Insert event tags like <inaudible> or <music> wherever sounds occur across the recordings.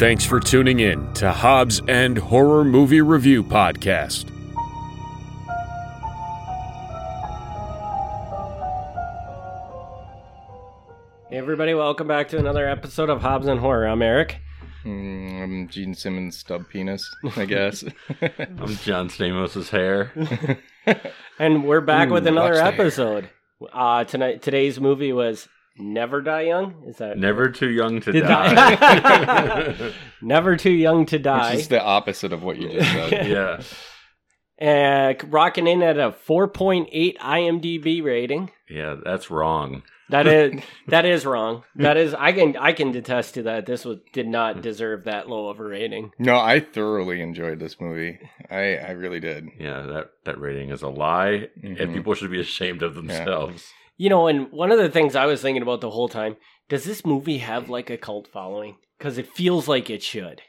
Thanks for tuning in to Hobbs and Horror Movie Review Podcast. Hey everybody, welcome back to another episode of Hobbs and Horror. I'm Eric. Mm, I'm Gene Simmons stub penis, I <laughs> guess. I'm John Stamos' hair. <laughs> And we're back Ooh, with another watch the hair. episode. Uh tonight today's movie was Never Die Young? Is that Never too young to To die. die. <laughs> Never Too Young to Which Die. is the opposite of what you just said. <laughs> yeah. Uh, rocking in at a 4.8 IMDb rating. Yeah, that's wrong. That is <laughs> that is wrong. That is I can I can attest to that. This was did not deserve that low of a rating. No, I thoroughly enjoyed this movie. I, I really did. Yeah, that, that rating is a lie, and Mhm. people should be ashamed of themselves. You know, and one of the things I was thinking about the whole time, does this movie have like a cult following? Because it feels like it should.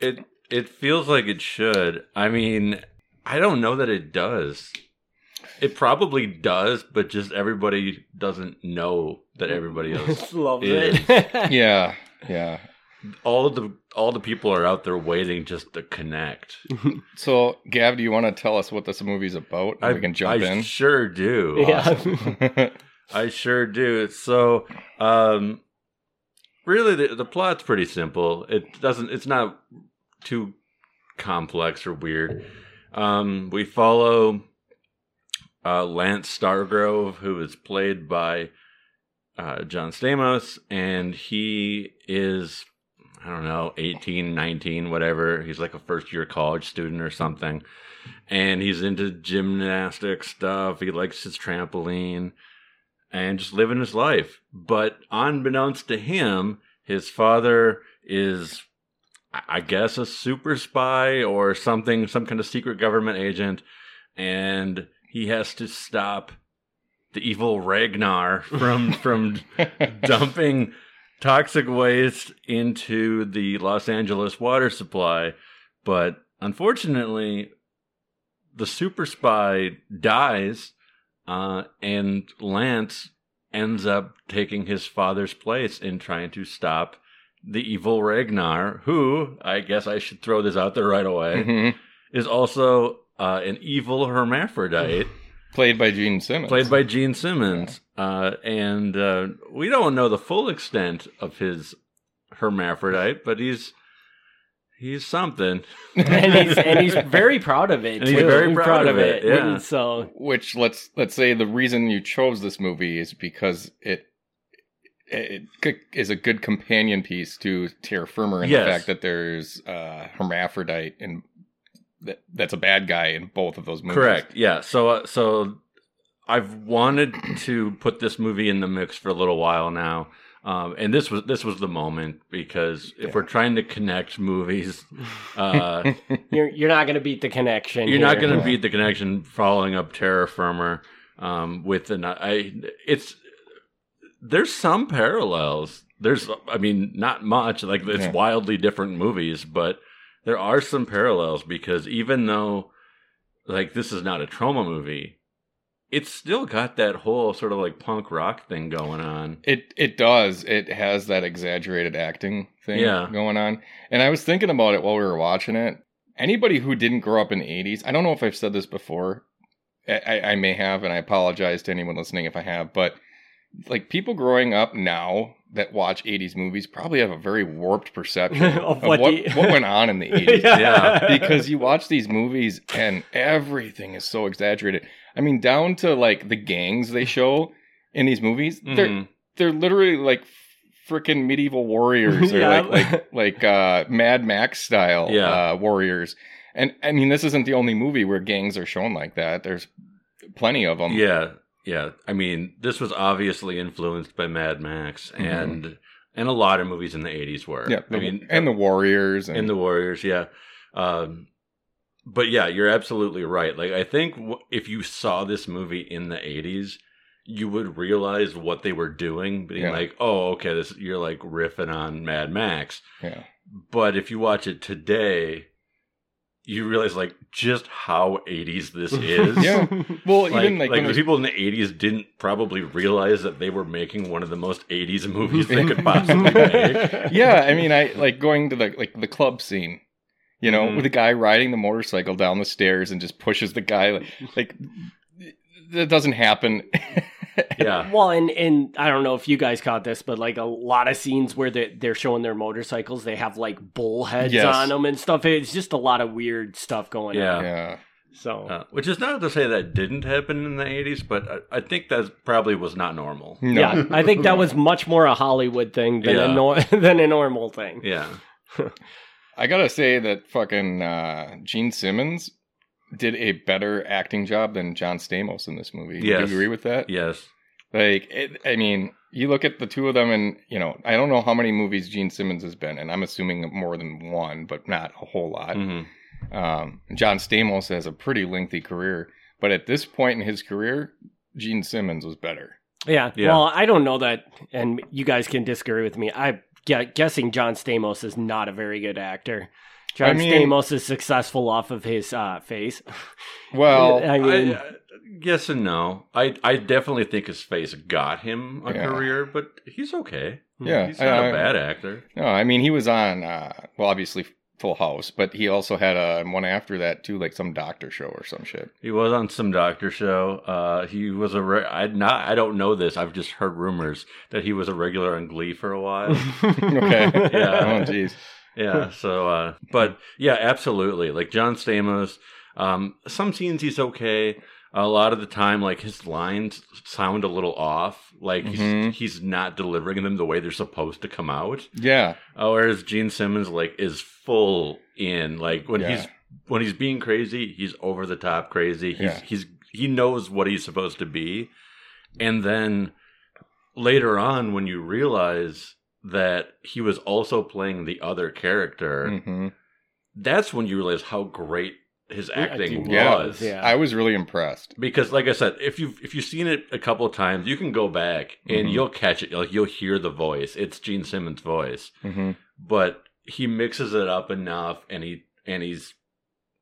It it feels like it should. I mean, I don't know that it does. It probably does, but just everybody doesn't know that everybody <laughs> else. loves is. it. <laughs> Yeah, yeah. all of the all the people are out there waiting just to connect. <laughs> So, Gav, do you want to tell us what this movie's about? I we can jump I in. Sure do. yeah. I sure do. So, um, really, the, the plot's pretty simple. It doesn't. It's not too complex or weird. Um, we follow uh, Lance Stargrove, who is played by uh, John Stamos, and he is. I don't know, 18, 19, whatever. He's like a first year college student or something. And he's into gymnastic stuff. He likes his trampoline and just living his life. But unbeknownst to him, his father is, I guess, a super spy or something, some kind of secret government agent, and he has to stop the evil Ragnar from <laughs> from dumping toxic waste into the Los Angeles water supply. But unfortunately, the super spy dies uh, and Lance ends up taking his father's place in trying to stop the evil Ragnar, who I guess I should throw this out there right away, Mhm. is also uh, an evil hermaphrodite <laughs> Played by Gene Simmons. played by Gene Simmons. Uh, and uh, we don't know the full extent of his hermaphrodite, but he's he's something. <laughs> and he's and he's very proud of it. And he's too. very proud of it, yeah. And so Which let's let's say the reason you chose this movie is because it it c- is a good companion piece to Terror Firmer and Yes. the fact that there's uh, hermaphrodite and that that's a bad guy in both of those movies. Correct. Yeah. So uh, so I've wanted to put this movie in the mix for a little while now. Um, and this was this was the moment because if Yeah. we're trying to connect movies, uh, <laughs> you're you're not going to beat the connection. you're not going to beat the connection following up Terror Firmer um, with an I. It's there's some parallels. There's I mean not much like it's Yeah. wildly different movies, but there are some parallels because even though like this is not a Troma movie, it's still got that whole sort of like punk rock thing going on. It it does. It has that exaggerated acting thing Yeah. going on. And I was thinking about it while we were watching it. Anybody who didn't grow up in the 80s, I don't know if I've said this before. I, I, I may have, and I apologize to anyone listening if I have, but like people growing up now that watch 80s movies probably have a very warped perception <laughs> Of of, what what, the- what went on in the <laughs> 80s. Yeah. because you watch these movies and everything is so exaggerated. I mean, down to like the gangs they show in these movies, they're Mhm. they're literally like freaking medieval warriors or <laughs> Yeah. like like like uh Mad Max style Yeah. uh warriors. And I mean this isn't the only movie where gangs are shown like that. There's plenty of them. Yeah, yeah. I mean, this was obviously influenced by Mad Max, Mhm. and and a lot of movies in the '80s were. Yeah, the, I mean, and the warriors and, and the Warriors, yeah. Um, but yeah, you're absolutely right. Like, I think w- if you saw this movie in the '80s, you would realize what they were doing, being Yeah. like, "Oh, okay, this you're like riffing on Mad Max." yeah. But if you watch it today, you realize like just how 80s this <laughs> is. Yeah. Well, Like, even like, like the people in the 80s didn't probably realize that they were making one of the most 80s movies they could <laughs> possibly make. yeah, I mean, I like going to the like the club scene. You know, Mhm. with the guy riding the motorcycle down the stairs and just pushes the guy like, like that doesn't happen. <laughs> Yeah. <laughs> Well, and and I don't know if you guys caught this, but like a lot of scenes where they they're showing their motorcycles, they have like bull heads Yes. on them and stuff. It's just a lot of weird stuff going Yeah. on. yeah. So Uh, which is not to say that didn't happen in the 80s, but I, I think that probably was not normal. No. yeah, I think that was <laughs> much more a Hollywood thing than a nor- <laughs> than a normal thing. Yeah. I gotta say that fucking uh, Gene Simmons did a better acting job than John Stamos in this movie. Do you agree with that? Yes. Like, it, I mean, you look at the two of them, and you know, I don't know how many movies Gene Simmons has been and I'm assuming more than one, but not a whole lot. hmm Um, John Stamos has a pretty lengthy career, but at this point in his career, Gene Simmons was better. Yeah. Yeah. Well, I don't know that, and you guys can disagree with me. I'm guessing John Stamos is not a very good actor. John I mean- Stamos is successful off of his uh, face. <laughs> Well, I mean, I, uh, yes and no. I I definitely think his face got him a Yeah. career, but he's okay. Yeah, he's not I- a bad actor. no, I mean he was on, uh, well, obviously Full House, but he also had a one after that too, like some doctor show or some shit. He was on some doctor show. Uh, he was a. Re- I not. I don't know this. I've just heard rumors that he was a regular on Glee for a while. <laughs> Okay. <laughs> Yeah. oh, jeez. Yeah. <laughs> So, uh, but yeah, absolutely. Like John Stamos. Um, some scenes he's okay. A lot of the time, like his lines sound a little off. Like Mhm. he's, he's not delivering them the way they're supposed to come out. Yeah. Uh, whereas Gene Simmons like is full in. Like when Yeah. he's when he's being crazy, he's over the top crazy. He's Yeah. he's he knows what he's supposed to be. And then later on when you realize that he was also playing the other character, hmm that's when you realize how great his acting Acting Yeah. was. yeah. I was really impressed. Because like I said, if you if you've seen it a couple of times, you can go back and Mhm. you'll catch it. Like you'll hear the voice. It's Gene Simmons' voice hmm but he mixes it up enough and he and he's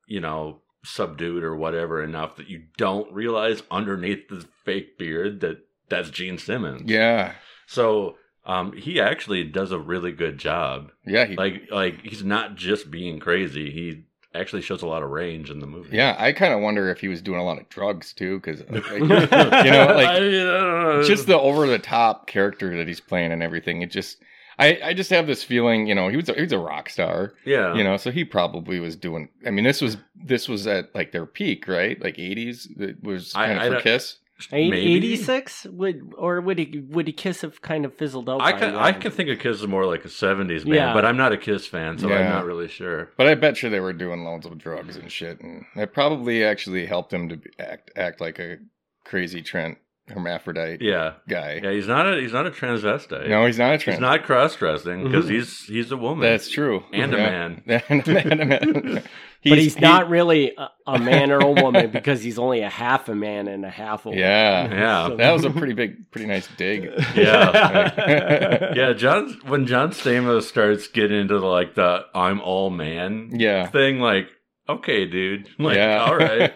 you know subdued or whatever enough that you don't realize underneath the fake beard that that's Gene Simmons. Yeah. So um he actually does a really good job. Yeah. He, Like like he's not just being crazy. He actually shows a lot of range in the movie. yeah. I kind of wonder if he was doing a lot of drugs too, because <laughs> you know, like I just the over the top character that he's playing and everything. It just, I, I just have this feeling, you know, he was a, he was a rock star, yeah. you know, so he probably was doing. I mean, this was this was at like their peak, right? Like eighties. It was kind I of for don't- Kiss. Maybe. eighty six would or would he would he kiss have kind of fizzled out? I can? I can think of Kiss is more like a '70s man Yeah. but I'm not a Kiss fan, so I'm not really sure. But I bet you they were doing loads of drugs and shit, and that probably actually helped him to be- act act like a crazy Trent hermaphrodite Yeah, guy. yeah. He's not a he's not a transvestite. No, he's not a he's not cross dressing because Mhm. he's he's a woman. That's true. And a man. <laughs> and a man. <laughs> and a man. but he's he- not really a, a man or a woman because he's only a half a man and a half a woman. Yeah. Yeah. <laughs> So- That was a pretty big, pretty nice dig. Yeah. <laughs> <laughs> yeah. John when John Stamos starts getting into the, like the I'm all man Yeah. thing, like okay, dude, like yeah. all right,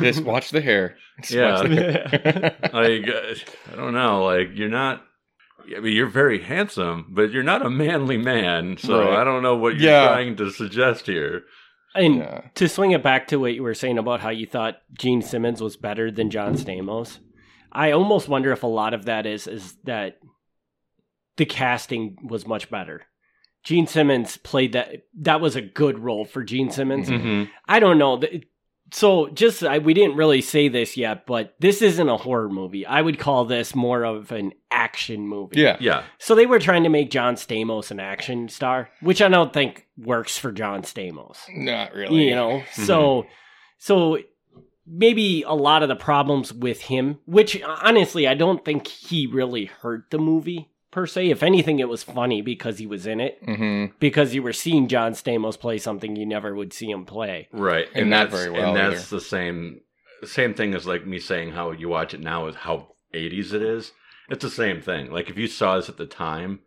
Just watch the hair. Just Yeah. the hair. like uh, I don't know, like you're not. I mean, you're very handsome, but you're not a manly man. So Right. I don't know what you're Yeah. trying to suggest here. And Yeah. to swing it back to what you were saying about how you thought Gene Simmons was better than John Stamos, I almost wonder if a lot of that is is that the casting was much better. Gene Simmons played that. That was a good role for Gene Simmons. Mhm. Mm-hmm. I don't know. Th- So just I, we didn't really say this yet, but this isn't a horror movie. I would call this more of an action movie. Yeah. Yeah, So they were trying to make John Stamos an action star, which I don't think works for John Stamos. Not really. You know, mm-hmm. so so maybe a lot of the problems with him, which honestly I don't think he really hurt the movie per se. If anything, it was funny because he was in it, hmm because you were seeing John Stamos play something you never would see him play. right. And not that's, very well And that's the same same thing as like me saying how you watch it now is how 80s it is. It's the same thing. Like if you saw this at the time,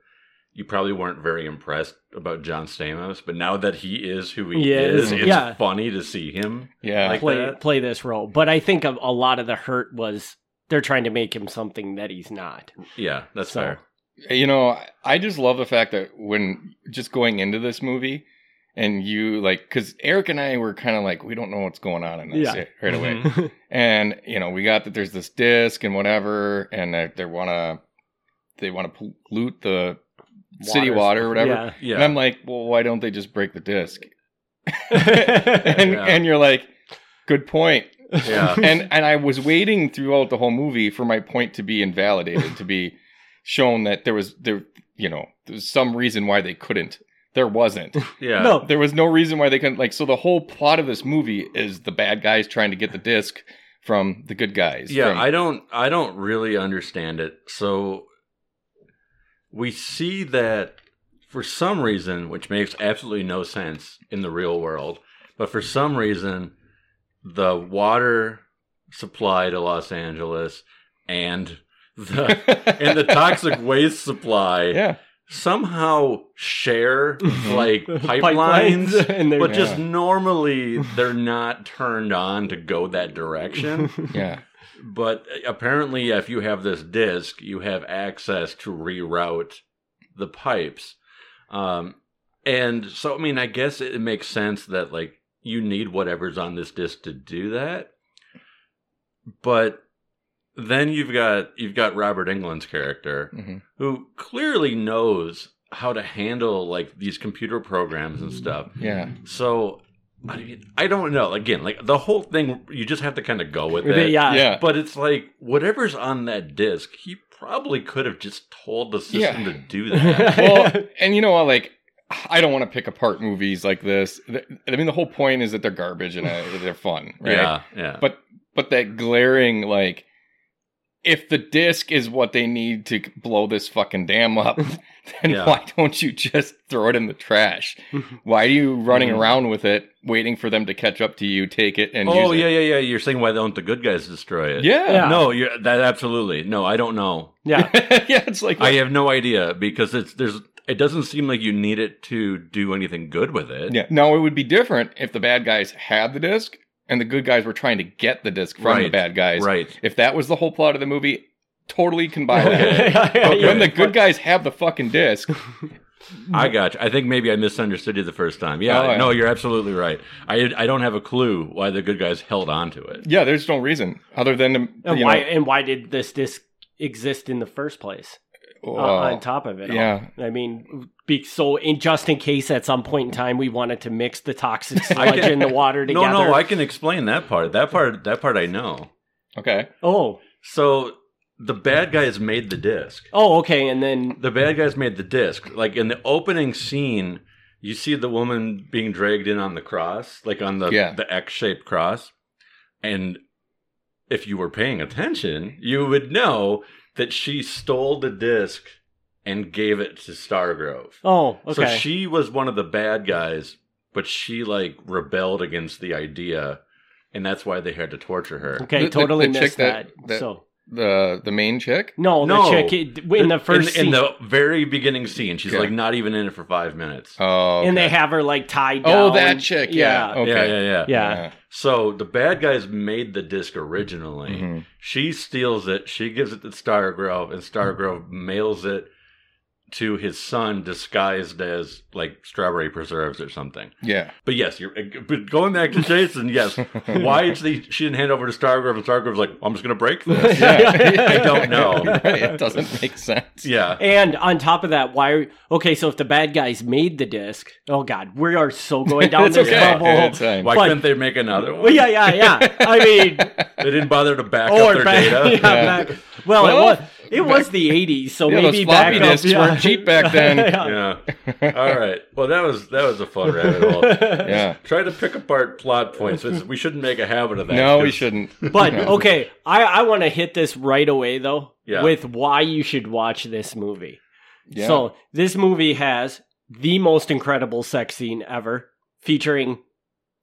you probably weren't very impressed about John Stamos, but now that he is who he He is, is, it's yeah. funny to see him. Yeah. Like play that. play this role. But I think a, a lot of the hurt was they're trying to make him something that he's not. Yeah, that's So- fair. You know, I just love the fact that when just going into this movie and you like, because Eric and I were kind of like, we don't know what's going on in this Yeah. right away. Mhm. <laughs> And, you know, we got that there's this disc and whatever, and they, they want to, they want to pollute the city Water water or whatever. Yeah. Yeah. And I'm like, well, why don't they just break the disc? <laughs> and, Yeah. and you're like, good point. yeah. and and I was waiting throughout the whole movie for my point to be invalidated, to be shown that there was there you know there was some reason why they couldn't. There wasn't. <laughs> Yeah. No. There was no reason why they couldn't. Like so, the whole plot of this movie is the bad guys trying to get the disc from the good guys. Yeah, from- I don't I don't really understand it. So we see that for some reason, which makes absolutely no sense in the real world, but for some reason the water supply to Los Angeles and the and the toxic waste supply <laughs> yeah. somehow share <laughs> like pipelines, <laughs> and they're but just normally they're not turned on to go that direction. Yeah. But apparently, if you have this disc, you have access to reroute the pipes. Um, and so, I mean, I guess it makes sense that like you need whatever's on this disc to do that. But then you've got you've got Robert Englund's character Mhm. who clearly knows how to handle like these computer programs and stuff. Yeah. So I mean, I don't know. Again, like the whole thing, you just have to kind of go with it. yeah. Yeah. But it's like whatever's on that disc, he probably could have just told the system Yeah. to do <laughs> that. well, and you know what? Like, I don't want to pick apart movies like this. I mean, the whole point is that they're garbage and uh, they're fun, right? Yeah, yeah. But but that glaring like, if the disc is what they need to blow this fucking dam up, <laughs> then Yeah. why don't you just throw it in the trash? <laughs> Why are you running Mhm. around with it, waiting for them to catch up to you, take it, and oh use yeah, it? yeah, yeah. You're saying why don't the good guys destroy it? Yeah, Yeah. No, you're that absolutely. No, I don't know. yeah. <laughs> yeah. It's like I have no idea because it's there's it doesn't seem like you need it to do anything good with it. Yeah. Now it would be different if the bad guys had the disc and the good guys were trying to get the disc from the bad guys. Right. If that was the whole plot of the movie, totally can buy that. Okay. <laughs> But when the good guys have the fucking disc, I got you. I think maybe I misunderstood you the first time. Yeah, Oh, yeah. no, you're absolutely right. I I don't have a clue why the good guys held on to it. yeah, there's no reason other than to, And why know, and why did this disc exist in the first place? Uh, well, on top of it, all? yeah. I mean, be, so in just in case at some point in time we wanted to mix the toxic <laughs> I sludge can- and the water together. No, together. no, I can explain that part. That part, that part, I know. Okay. oh, So the bad guys made the disc. oh, okay, and then The bad guys made the disc. Like in the opening scene, you see the woman being dragged in on the cross, like on the Yeah. the X shaped cross, and if you were paying attention, you would know that she stole the disc and gave it to Stargrove. oh, okay, So she was one of the bad guys, but she like rebelled against the idea, and that's why they had to torture her. okay, The- the- totally the chick missed that- that. that- So The the main chick. no, the No. chick in the first in, in the very beginning scene, she's Okay. like not even in it for five minutes. Oh. and they okay. have her like tied down. Oh, that chick. Yeah. yeah, Okay. Yeah, yeah, yeah, yeah. So the bad guys made the disc originally. Mhm. She steals it. She gives it to Stargrove, and Stargrove mails it to his son disguised as like strawberry preserves or something. Yeah. But yes, you're uh, but going back to Jason. Yes, <laughs> why she, she didn't hand over to Stargrove, and Stargrove's like, I'm just going to break this. <laughs> Yeah. I don't know. <laughs> It doesn't make sense. yeah, And on top of that, why? Are, okay, so if the bad guys made the disc, oh god, we are so going down it's this okay. bubble. Why But- couldn't they make another one? Well, yeah, yeah, yeah. I mean, They didn't bother to back or up their back, data. yeah, Yeah. back- well, Well, it was it was the '80s, so Yeah, maybe those floppy back up, disks yeah. weren't cheap back then. <laughs> yeah. Yeah. All right. Well, that was that was a fun rabbit hole. <laughs> Yeah. Try to pick apart plot points. We shouldn't make a habit of that. No, we shouldn't. But No. okay, I I want to hit this right away though Yeah. with why you should watch this movie. Yeah. So this movie has the most incredible sex scene ever, featuring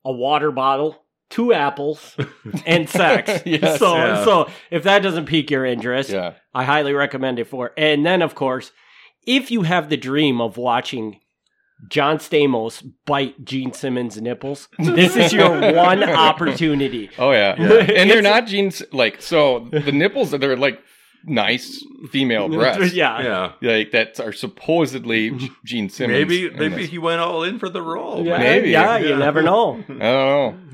a water bottle, two apples, and sex. <laughs> Yes. so Yeah. so if that doesn't pique your interest, yeah. I highly recommend it for. And then of course, if you have the dream of watching John Stamos bite Gene Simmons' nipples, this is your <laughs> one opportunity. Oh yeah, Yeah. <laughs> and they're not Gene's like so. The nipples that they're like nice female <laughs> breasts. Yeah. yeah. like that are supposedly <laughs> Gene Simmons. Maybe maybe this. he went all in for the role. Yeah, Maybe. Yeah, you never know. <laughs> I don't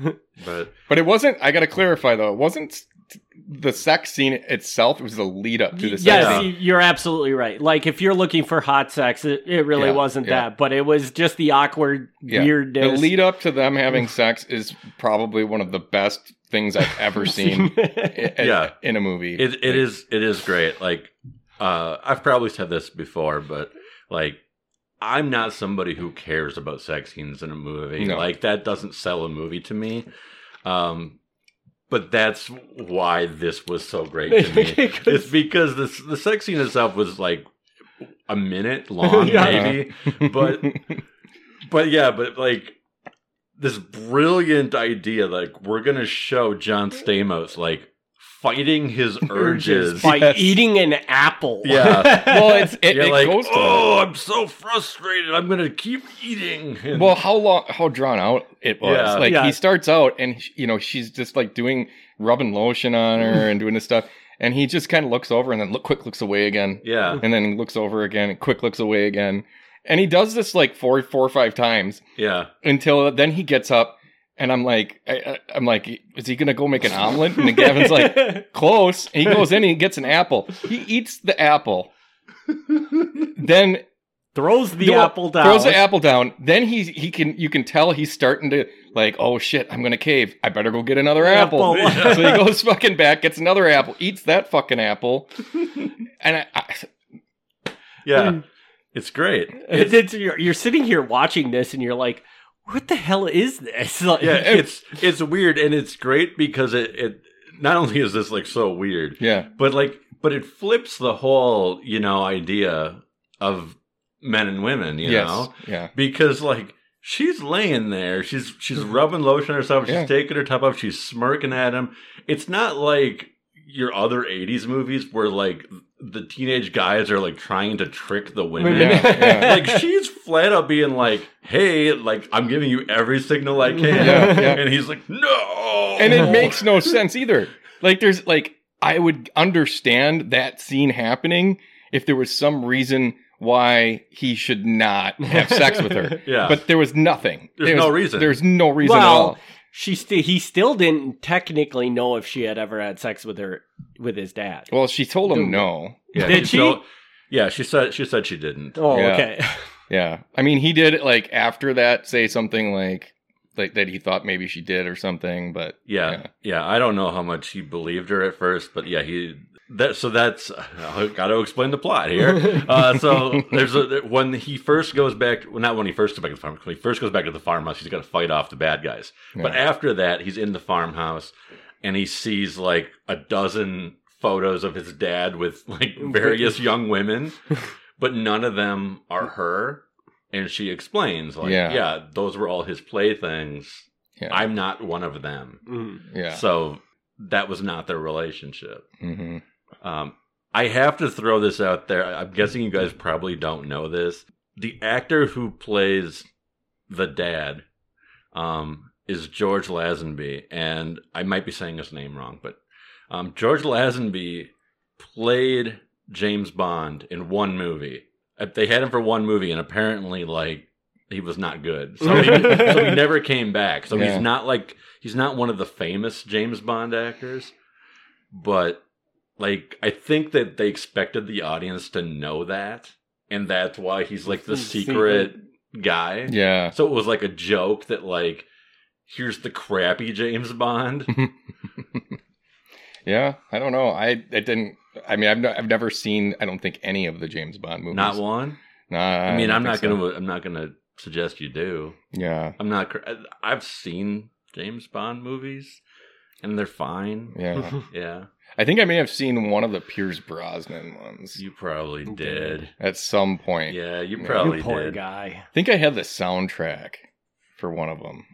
know, But but it wasn't. I got to clarify though. It wasn't the sex scene itself. It was the lead up to the sex Yes, scene. you're absolutely right. Like if you're looking for hot sex, it, it really Yeah, wasn't yeah. that, but it was just the awkward Yeah. weirdness. The lead up to them having sex is probably one of the best things I've ever <laughs> seen. i- i- Yeah. in a movie. it it is it is great. Like uh I've probably said this before, but like I'm not somebody who cares about sex scenes in a movie. No. Like that doesn't sell a movie to me. Um but that's why this was so great to <laughs> me. it's because the the sex scene itself was like a minute long, <laughs> Yeah. maybe. But but yeah, but like this brilliant idea, like we're gonna show John Stamos like fighting his <laughs> urges. by Yes. eating an apple. Yeah. <laughs> well, it's it, You're it like, goes to oh, I'm so frustrated. I'm gonna keep eating. And- well how long how drawn out it was Yeah. like Yeah. he starts out and you know she's just like doing rubbing lotion on her <laughs> and doing this stuff and he just kind of looks over and then look quick looks away again yeah, and then looks over again and quick looks away again and he does this like four four or five times yeah, until then he gets up and i'm like I, i'm like is he gonna go make an omelet and gavin's like <laughs> close and he goes in and he gets an apple he eats the apple then throws the apple down. Throws the apple down. Then he he can you can tell he's starting to like oh shit I'm gonna cave. I better go get another apple. Apple. <laughs> so he goes fucking back, gets another apple, eats that fucking apple, <laughs> and I, I, yeah. Hmm. It's great. <laughs> It's, it's- you're, you're sitting here watching this and you're like, what the hell is this? <laughs> Like, Yeah, it's it's weird and it's great because it it not only is this like so weird, yeah but like but it flips the whole you know idea of men and women. You yes know, yeah because like she's laying there she's she's <laughs> rubbing lotion on herself she's Yeah. taking her top off she's smirking at him it's not like your other 80s movies where like the teenage guys are like trying to trick the women Yeah, <laughs> yeah. like she's flat out being like hey like i'm giving you every signal i can Yeah, yeah. and he's like no and it makes no sense either. Like there's like I would understand that scene happening if there was some reason why he should not have sex with her. <laughs> yeah But there was nothing. There's There no reason. There's no reason at all. She st- he still didn't technically know if she had ever had sex with her with his dad. Well, she told him no. yeah, Did she? told- yeah she said she said she didn't Oh, Yeah. okay. <laughs> Yeah. I mean, he did like after that say something like like that he thought maybe she did or something, but Yeah, Yeah. yeah, I don't know how much he believed her at first, but yeah, he that so that's got to explain the plot here. Uh, so <laughs> there's a when he first goes back, well, not when he first goes back to the farm. When he first goes back to the farmhouse, he's got to fight off the bad guys. But after that, he's in the farmhouse and he sees like a dozen photos of his dad with like <laughs> various young women, <laughs> but none of them are her. And she explains, like, Yeah. yeah, those were all his playthings. Yeah. I'm not one of them. Mm. yeah. So that was not their relationship. hmm Um, I have to throw this out there. I'm guessing you guys probably don't know this. The actor who plays the dad um, is George Lazenby, and I might be saying his name wrong, but um, George Lazenby played James Bond in one movie. Uh, They had him for one movie, and apparently, like he was not good, so he, <laughs> so he never came back. So Yeah. he's not like he's not one of the famous James Bond actors, but like I think that they expected the audience to know that, and that's why he's like the secret guy. Yeah. So it was like a joke that like here's the crappy James Bond. <laughs> Yeah. I don't know. I I didn't. I mean, I've no, I've never seen. I don't think any of the James Bond movies. Not one. Nah, I mean, I'm not so. gonna. I'm not gonna suggest you do. Yeah. I'm not. I've seen James Bond movies, and they're fine. Yeah. <laughs> Yeah, I think I may have seen one of the Pierce Brosnan ones you probably did. at some point. Yeah, you Yeah. probably you poor did. guy. I think I had the soundtrack for one of them.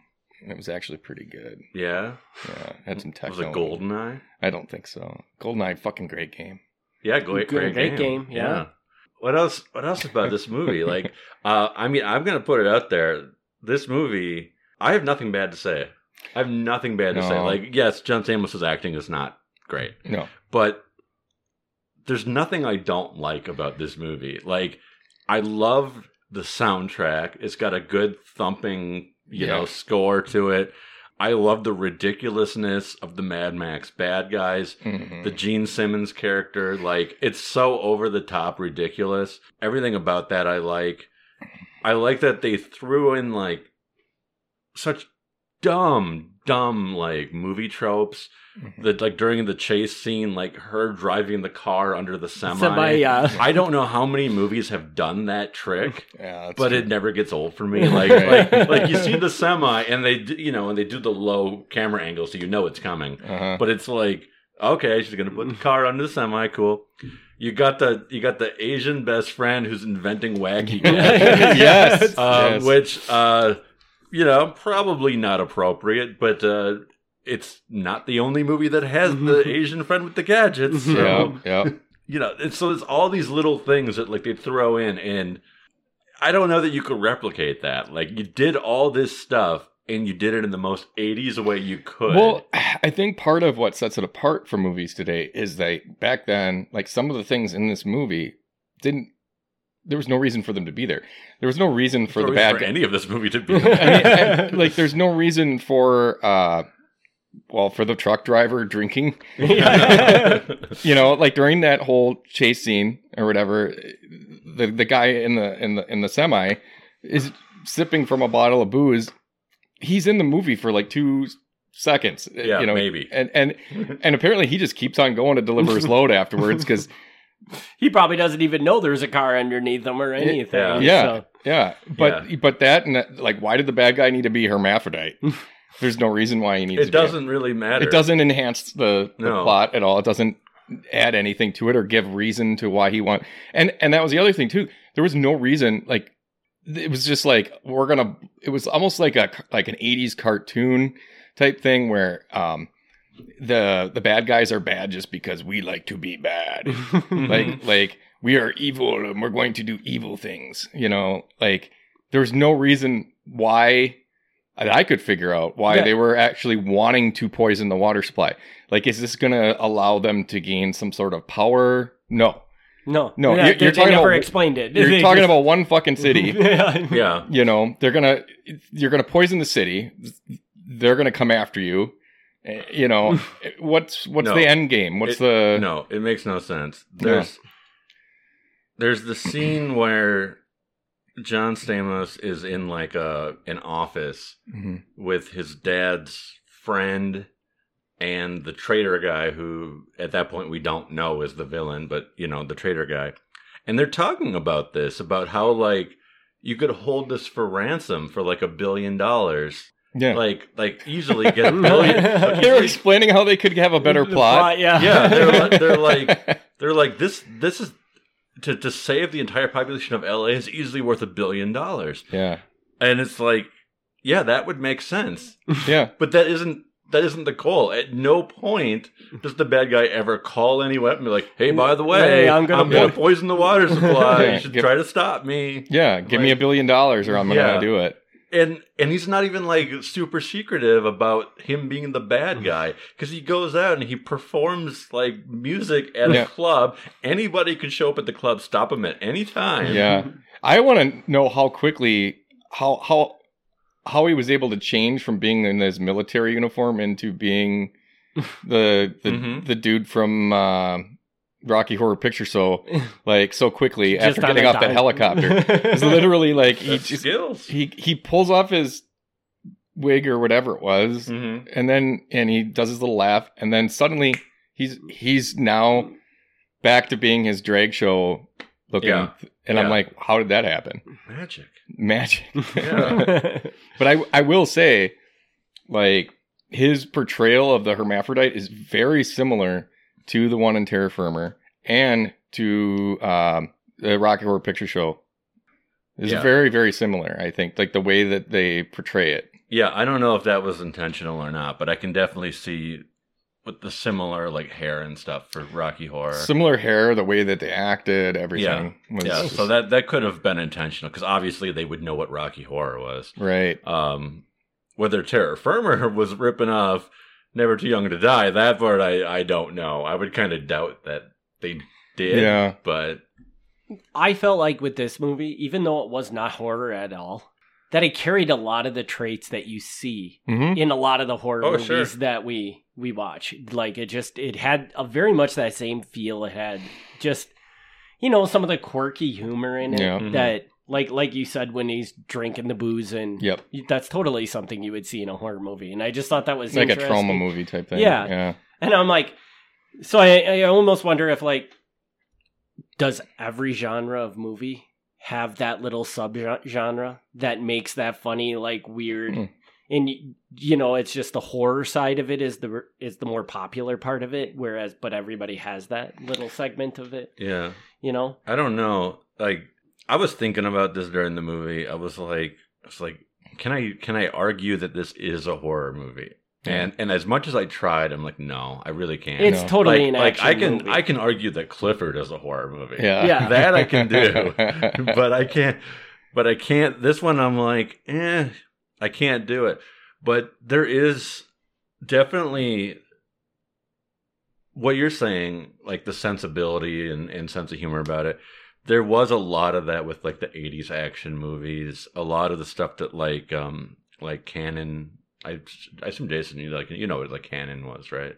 It was actually pretty good. Yeah, Yeah, I had some techno. was it Goldeneye? I don't think so. Goldeneye, fucking great game. Yeah, great, Good- great, great game. game, yeah. what else? What else about this movie? <laughs> Like, uh, I mean, I'm gonna put it out there. This movie, I have nothing bad to say. I have nothing bad to say. Like, yes, John Stamos's acting is not great, No. but there's nothing I don't like about this movie. Like, I love the soundtrack. It's got a good thumping, you Yeah. know, score to it. I love the ridiculousness of the Mad Max bad guys Mhm. the Gene Simmons character. Like it's so over the top ridiculous. Everything about that I like. I like that they threw in like such dumb, dumb like movie tropes. Mhm. That like during the chase scene, like her driving the car under the semi. Semi, yeah. <laughs> I don't know how many movies have done that trick <laughs> Yeah, but true. it never gets old for me. <laughs> Like, like, like you see the semi, and they, you know, and they do the low camera angle, so you know it's coming. Uh-huh. But it's like, okay, she's gonna put the car under the semi. Cool. You got the you got the Asian best friend who's inventing wacky gadgets, yes. um, yes. which uh, you know probably not appropriate, but uh, it's not the only movie that has the Asian friend with the gadgets. So yeah, yeah. <laughs> you know, and so it's all these little things that like they throw in, and I don't know that you could replicate that. Like you did all this stuff, and you did it in the most '80s way you could. Well, <sighs> I think part of what sets it apart from movies today is that back then, like some of the things in this movie didn't. There was no reason for them to be there. There was no reason for No the reason bad for any of this movie to be. <laughs> I mean, I- like, there's no reason for, uh, well, for the truck driver drinking. <laughs> you know, like during that whole chase scene or whatever, the the guy in the in the in the semi is sipping from a bottle of booze. He's in the movie for like two seconds. Yeah, you know, maybe. And and and apparently he just keeps on going to deliver his load afterwards because he probably doesn't even know there's a car underneath him or anything. Yeah. yeah, so- yeah. But but that and that, like, why did the bad guy need to be hermaphrodite? <laughs> There's no reason why he needs. it to be. It doesn't really matter. It doesn't enhance the, the No. plot at all. It doesn't add anything to it or give reason to why he want. And and that was the other thing too. There was no reason. Like it was just like we're gonna. It was almost like a like an '80s cartoon type thing where um the the bad guys are bad just because we like to be bad. <laughs> like like we are evil and we're going to do evil things. You know, like there's no reason why that I could figure out why Yeah. they were actually wanting to poison the water supply. Like, is this going to allow them to gain some sort of power? No, no, No, Yeah, you're- they, you're they talking never about- explained it. you're <laughs> They talking just- about one fucking city. <laughs> yeah. yeah, you know, they're gonna you're gonna poison the city. They're gonna come after you. You know, <laughs> what's what's No. the end game? What's It- the no, it makes no sense. There's there's the scene where John Stamos is in like a an office Mhm. with his dad's friend and the trader guy who at that point we don't know is the villain but you know the trader guy and they're talking about this about how like you could hold this for ransom for like a billion dollars yeah? like like easily get a <laughs> million. they're easily- explaining how they could have a better The plot. yeah, yeah they're, they're <laughs> like they're like this this is to, to save the entire population of LA is easily worth a billion dollars yeah, and it's like yeah that would make sense <laughs> yeah. but that isn't that isn't the goal. At no point does the bad guy ever call anyone and be like, "Hey, by the way, Hey, I'm I'm gonna gonna, poison the water supply. Yeah, you should give- try to stop me." Yeah, give me a billion dollars or I'm gonna do it. And and he's not even like super secretive about him being the bad guy because he goes out and he performs like music at Yeah. a club. Anybody could show up at the club, stop him at any time. Yeah, I want to know how quickly how how how he was able to change from being in his military uniform into being <laughs> the the Mhm. the dude from uh, Rocky Horror Picture Show <laughs> like so quickly Just after getting a off that helicopter. <laughs> It's literally like he That's just skills. he he pulls off his wig or whatever it was hmm and then and he does his little laugh and then suddenly he's he's now back to being his drag show looking Yeah. and i'm like how did that happen Magic. magic <laughs> Yeah. but i i will say like his portrayal of the hermaphrodite is very similar to the one in terror firmer and to um the rocky horror picture show is Yeah. very very similar i think like the way that they portray it Yeah, I don't know if that was intentional or not, but I can definitely see with the similar like hair and stuff for Rocky Horror. Similar hair, the way that they acted, everything. was yeah, just- so that that could have been intentional because obviously they would know what Rocky Horror was. right. Um, whether Terror Firmer <laughs> was ripping off Never Too Young to Die, that part I I don't know. I would kind of doubt that they did. Yeah. but I felt like with this movie, even though it was not horror at all, that it carried a lot of the traits that you see hmm in a lot of the horror Oh, movies sure. that we we watch. Like it just it had a very much that same feel. It had just you know some of the quirky humor in it Yeah. Mhm. that like like you said when he's drinking the booze and Yep. that's totally something you would see in a horror movie. And I just thought that was Like a Troma movie type thing. Yeah. Yeah. And I'm like, so I, I almost wonder if like, does every genre of movie have that little sub genre that makes that funny, like weird, Hmm. and you know, it's just the horror side of it is the is the more popular part of it, whereas but everybody has that little segment of it, yeah, you know. I don't know. Like I was thinking about this during the movie. I was like, I was like, can I can I argue that this is a horror movie? And and as much as I tried, I'm like, no, I really can't. It's No. totally like, an like I can movie. I can argue that Clifford is a horror movie. Yeah. Yeah. <laughs> that I can do, <laughs> but I can't. But I can't. This one, I'm like, eh, I can't do it. But there is definitely what you're saying, like the sensibility and, and sense of humor about it. There was a lot of that with like the '80s action movies. A lot of the stuff that like um like Cannon. I I assume Jason, you like you know what like Cannon was, right?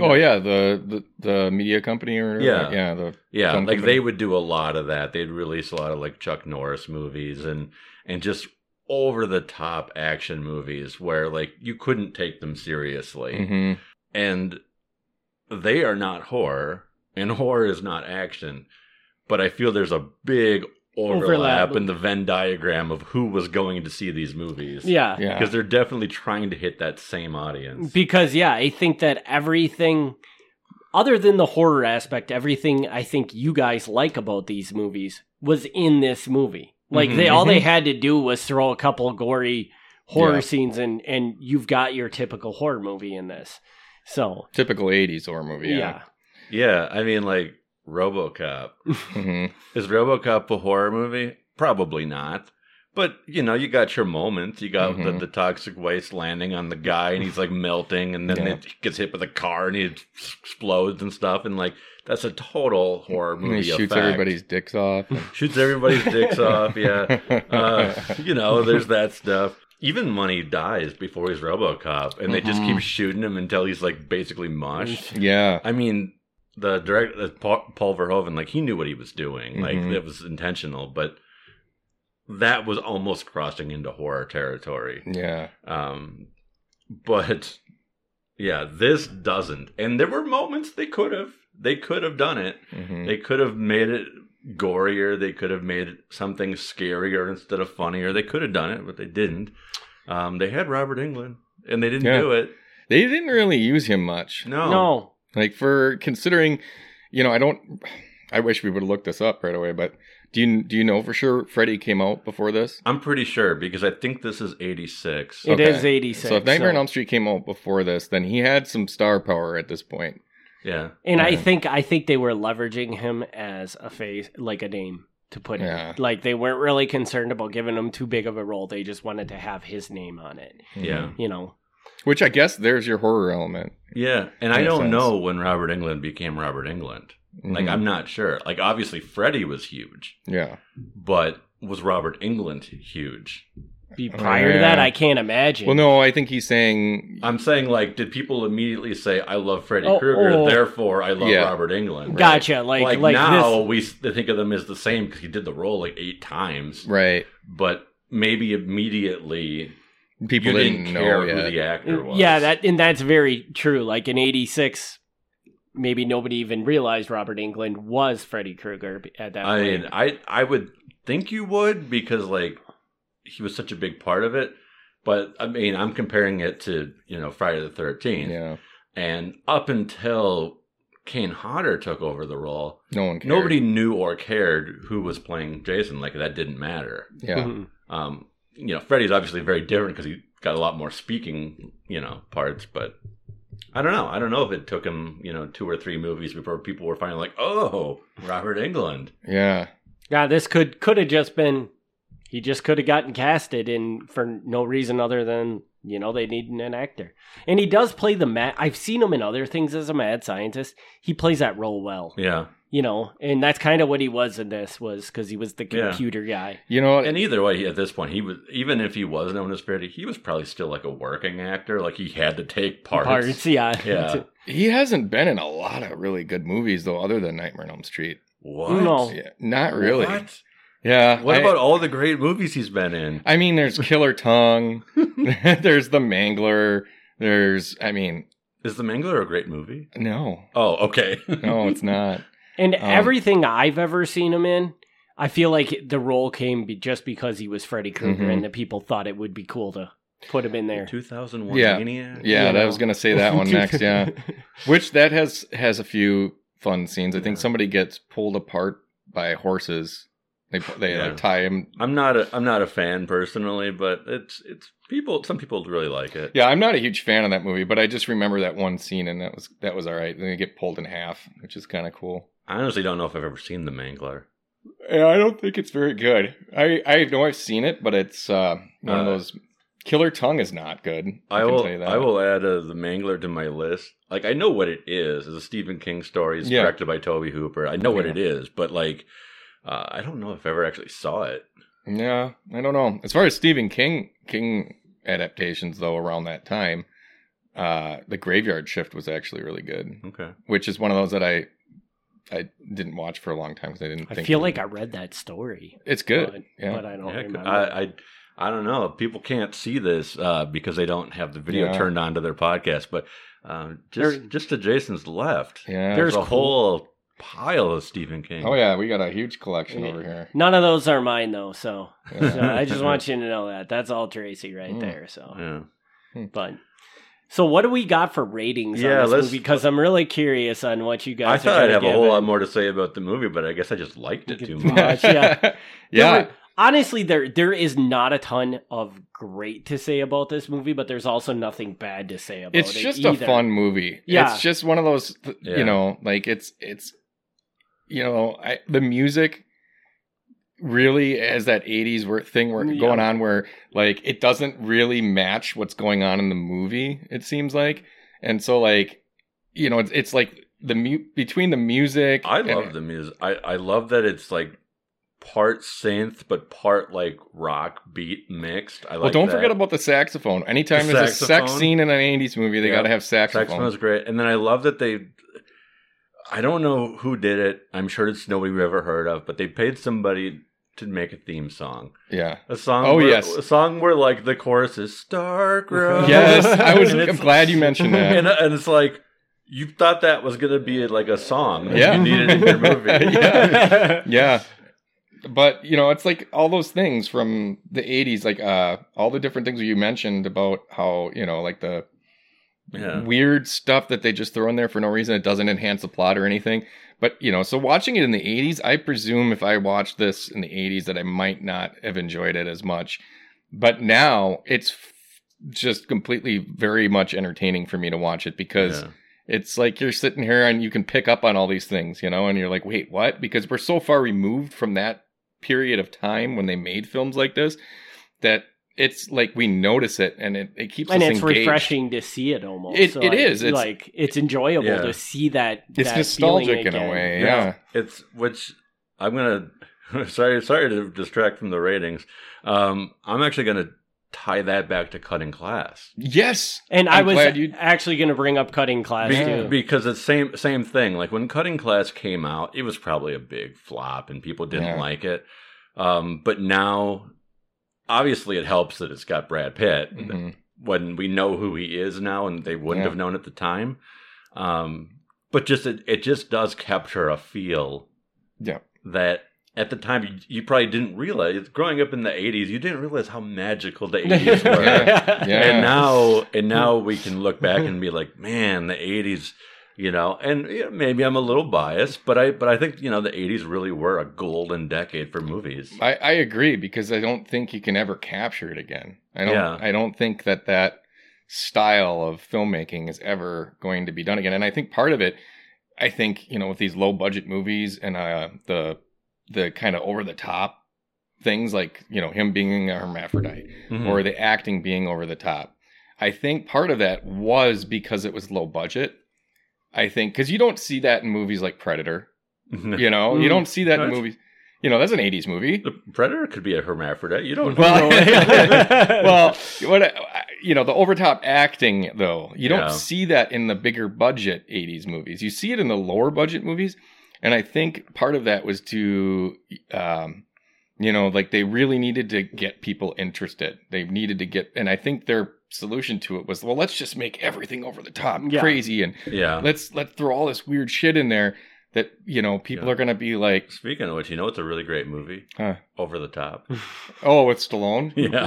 oh yeah, the, the the media company or Yeah. yeah, the Yeah, like company. they would do a lot of that. They'd release a lot of like Chuck Norris movies and and just over the top action movies where like you couldn't take them seriously. Mhm. And they are not horror and <laughs> horror is not action. But I feel there's a big overlap, Overlap. in the Venn diagram of who was going to see these movies. Yeah, yeah. Because they're definitely trying to hit that same audience. Because yeah, I think that everything other than the horror aspect, everything I think you guys like about these movies was in this movie. Like they mm-hmm. all they mm-hmm. had to do was throw a couple gory horror Yeah. scenes and and you've got your typical horror movie in this. So, Typical '80s horror movie. yeah. Yeah. yeah, I mean like RoboCop. Mhm. Is RoboCop a horror movie? Probably not. But you know, you got your moments. You got the, Mhm. the toxic waste landing on the guy, and he's like melting, and then Yeah. it gets hit with a car, and he explodes and stuff, and like that's a total horror And movie. he shoots effect. everybody's dicks off. shoots everybody's dicks <laughs> off. Yeah, uh, you know, there's <laughs> that stuff. Even when he dies before he's RoboCop, and they just Mhm. keep shooting him until he's like basically mush. yeah. I mean, the direct uh, Paul, Paul Verhoeven, like he knew what he was doing, like Mhm. it was intentional, but that was almost crossing into horror territory. Yeah. Um, but yeah, this doesn't. And there were moments they could have, they could have done it. Mhm. They could have made it gorier. They could have made it something scarier instead of funnier. They could have done it, but they didn't. Um, they had Robert Englund, and they didn't Yeah. do it. They didn't really use him much. No, No. Like for considering, you know, I don't. I wish we would have looked this up right away. But do you do you know for sure Freddy came out before this? I'm pretty sure because I think this is '86. It is Okay. 86. So if Nightmare on Elm Street came out before this, then he had some star power at this point. Yeah. And I think I think they were leveraging him as a face, like a name to put Yeah. in. Like they weren't really concerned about giving him too big of a role. They just wanted to have his name on it. Yeah. Mm-hmm. You know. Which I guess there's your horror element. Yeah. And I don't sense. know when Robert Englund became Robert Englund. Like, Mhm. I'm not sure. Like, obviously, Freddy was huge, yeah. but was Robert Englund huge? Be prior to that, I can't imagine. Well, no, I think he's saying I'm saying, like, did people immediately say, I love Freddy Oh, Krueger, oh. therefore I love Yeah. Robert Englund? Gotcha. Like Like, like, now, this. we think of them as the same because he did the role like eight times, right. but maybe immediately People you didn't, didn't, know care yet. who the actor was. Yeah, that and that's very true. Like in '86, maybe nobody even realized Robert Englund was Freddy Krueger at that I point. mean, I I would think you would because like he was such a big part of it. But I mean, I'm comparing it to you know Friday the Thirteenth, Yeah. and up until Kane Hodder took over the role, No one cared. nobody knew or cared who was playing Jason. Like that didn't matter. Yeah. Mhm. Um, you know, Freddy's obviously very different because he got a lot more speaking, you know, parts. But I don't know. I don't know if it took him, you know, two or three movies before people were finally like, "Oh, Robert Englund." Yeah. Yeah, this could could have just been he just could have gotten casted in for no reason other than you know they needed an actor, and he does play the mad. I've seen him in other things as a mad scientist. He plays that role well, Yeah. you know, and that's kind of what he was in this was because he was the Yeah. computer guy. You know, And either way, at this point, he was even if he was known as parody, he was probably still like a working actor. Like he had to take parts. Parts, yeah, Yeah. <laughs> he hasn't been in a lot of really good movies though, other than Nightmare on Elm Street. What? No. Yeah, not really. What? Yeah. What I- about all the great movies he's been in? I mean, there's Killer Tongue. <laughs> <laughs> there's The Mangler. There's, I mean, Is The Mangler a great movie? no, Oh, okay. no, it's not. <laughs> and Um, everything I've ever seen him in. I feel like the role came be just because he was Freddy Krueger, Mhm. and the people thought it would be cool to put him in there. 2001 Yeah. Maniac. Yeah, You that know. was gonna say that one next. Yeah, which that has has a few fun scenes. I think Yeah. somebody gets pulled apart by horses. They they Yeah. like tie him. I'm not a I'm not a fan personally, but it's it's people. Some people really like it. Yeah, I'm not a huge fan of that movie, but I just remember that one scene, and that was that was all right. Then they get pulled in half, which is kind of cool. I honestly don't know if I've ever seen The Mangler. Yeah, I don't think it's very good. I I know I've seen it, but it's uh, one of Uh, those. Killer Tongue is not good. I, can will tell you that. I will add uh, The Mangler to my list. Like I know what it is. It's a Stephen King story. It's Yeah. directed by Tobe Hooper. I know what Yeah. it is, but like uh, I don't know if I ever actually saw it. Yeah, I don't know. As far as Stephen King King adaptations, though, around that time, uh, the Graveyard Shift was actually really good, Okay. which is one of those that I I didn't watch for a long time because I didn't. I think feel like I read that story, it's good. but, yeah, but I don't Yeah, remember. I, I I don't know. People can't see this uh, because they don't have the video Yeah. turned on to their podcast. But um, just There- just to Jason's left, yeah. There's there's a cool- whole pile of Stephen King. oh yeah, we got a huge collection Yeah. over here. None of those are mine though, so, Yeah. so I just <laughs> want you to know that that's all Tracy right Mm. there. So, Yeah. but so what do we got for ratings Yeah, on this movie? Because I'm really curious on what you guys. I thought I'd have a whole it. lot more to say about the movie, but I guess I just liked it too Too much. much. yeah. <laughs> There yeah. were- honestly, there there is not a ton of great to say about this movie, but there's also nothing bad to say about it's it. It's just a fun movie. Yeah. It's just one of those, th- Yeah. you know, like it's it's, you know, I, the music really as that 80s where, thing where mm, Yeah. going on where like it doesn't really match what's going on in the movie it seems like and so like you know it's, it's like the mu- between the music I and- love the music. I, I love that it's like part synth but part like rock beat mixed. I like well don't that. forget about the saxophone anytime The there's a sex scene in an 80s movie they Yeah. got to have saxophone, Saxophone is great, and then I love that they. I don't know who did it. I'm sure it's nobody we've ever heard of, but they paid somebody to make a theme song. yeah A song. Oh, where, yes. a song where like the chorus is "Star Grow." <laughs> yes i was <laughs> i'm glad you mentioned that <laughs> and, and it's like you thought that was gonna be like a song that Yeah. you needed in your movie. Yeah. yeah but you know it's like all those things from the 80s like uh all the different things you mentioned about how you know like the Yeah. weird stuff that they just throw in there for no reason it doesn't enhance the plot or anything but you know so watching it in the 80s i presume if i watched this in the 80s that i might not have enjoyed it as much but now it's f- just completely very much entertaining for me to watch it because Yeah. it's like you're sitting here and you can pick up on all these things, you know, and you're like, wait, what? Because we're so far removed from that period of time when they made films like this that it's like we notice it and it, it keeps and us it's engaged. refreshing to see it almost. It- So, it like, is. It's- like it's enjoyable Yeah. to see that. It's that feeling nostalgic in a way. Yeah. Yeah. It's which I'm gonna <laughs> sorry sorry to distract from the ratings. Um, I'm actually gonna tie that back to cutting class Yes. And i I'm was you- actually going to bring up cutting class Be- too. because it's same same thing. Like when Cutting Class came out, it was probably a big flop and people didn't Yeah. like it. Um, but now, obviously, it helps that it's got Brad Pitt Mhm. when we know who he is now, and they wouldn't Yeah. have known at the time. Um, but just it, it just does capture a feel Yeah. that at the time you, you probably didn't realize. Growing up in the '80s, you didn't realize how magical the <laughs> '80s were. Yeah. Yeah. And now, and now we can look back and be like, man, the '80s, you know. And you know, maybe I'm a little biased, but I, but I think you know the '80s really were a golden decade for movies. I, I agree because I don't think you can ever capture it again. I don't. Yeah. I don't think that that style of filmmaking is ever going to be done again. And I think part of it, I think you know, with these low budget movies and uh, the the kind of over the top things like you know him being a hermaphrodite Mhm. or the acting being over the top. I think part of that was because it was low budget. I think because you don't see that in movies like Predator. <laughs> You know, you don't see that in movies. You know, that's an '80s movie. the predator could be a hermaphrodite. You don't Well, know. <laughs> well, <laughs> what you know, the overtop acting though, you don't Yeah. see that in the bigger budget '80s movies. You see it in the lower budget movies, and I think part of that was to, um, you know, like they really needed to get people interested. They needed to get, and I think their solution to it was, well, let's just make everything over the top, and Yeah. crazy, and yeah. let's let's throw all this weird shit in there that you know people Yeah. are gonna be like, Speaking of which, you know it's a really great movie? Huh. Over the top. <laughs> oh, it's Stallone. Yeah.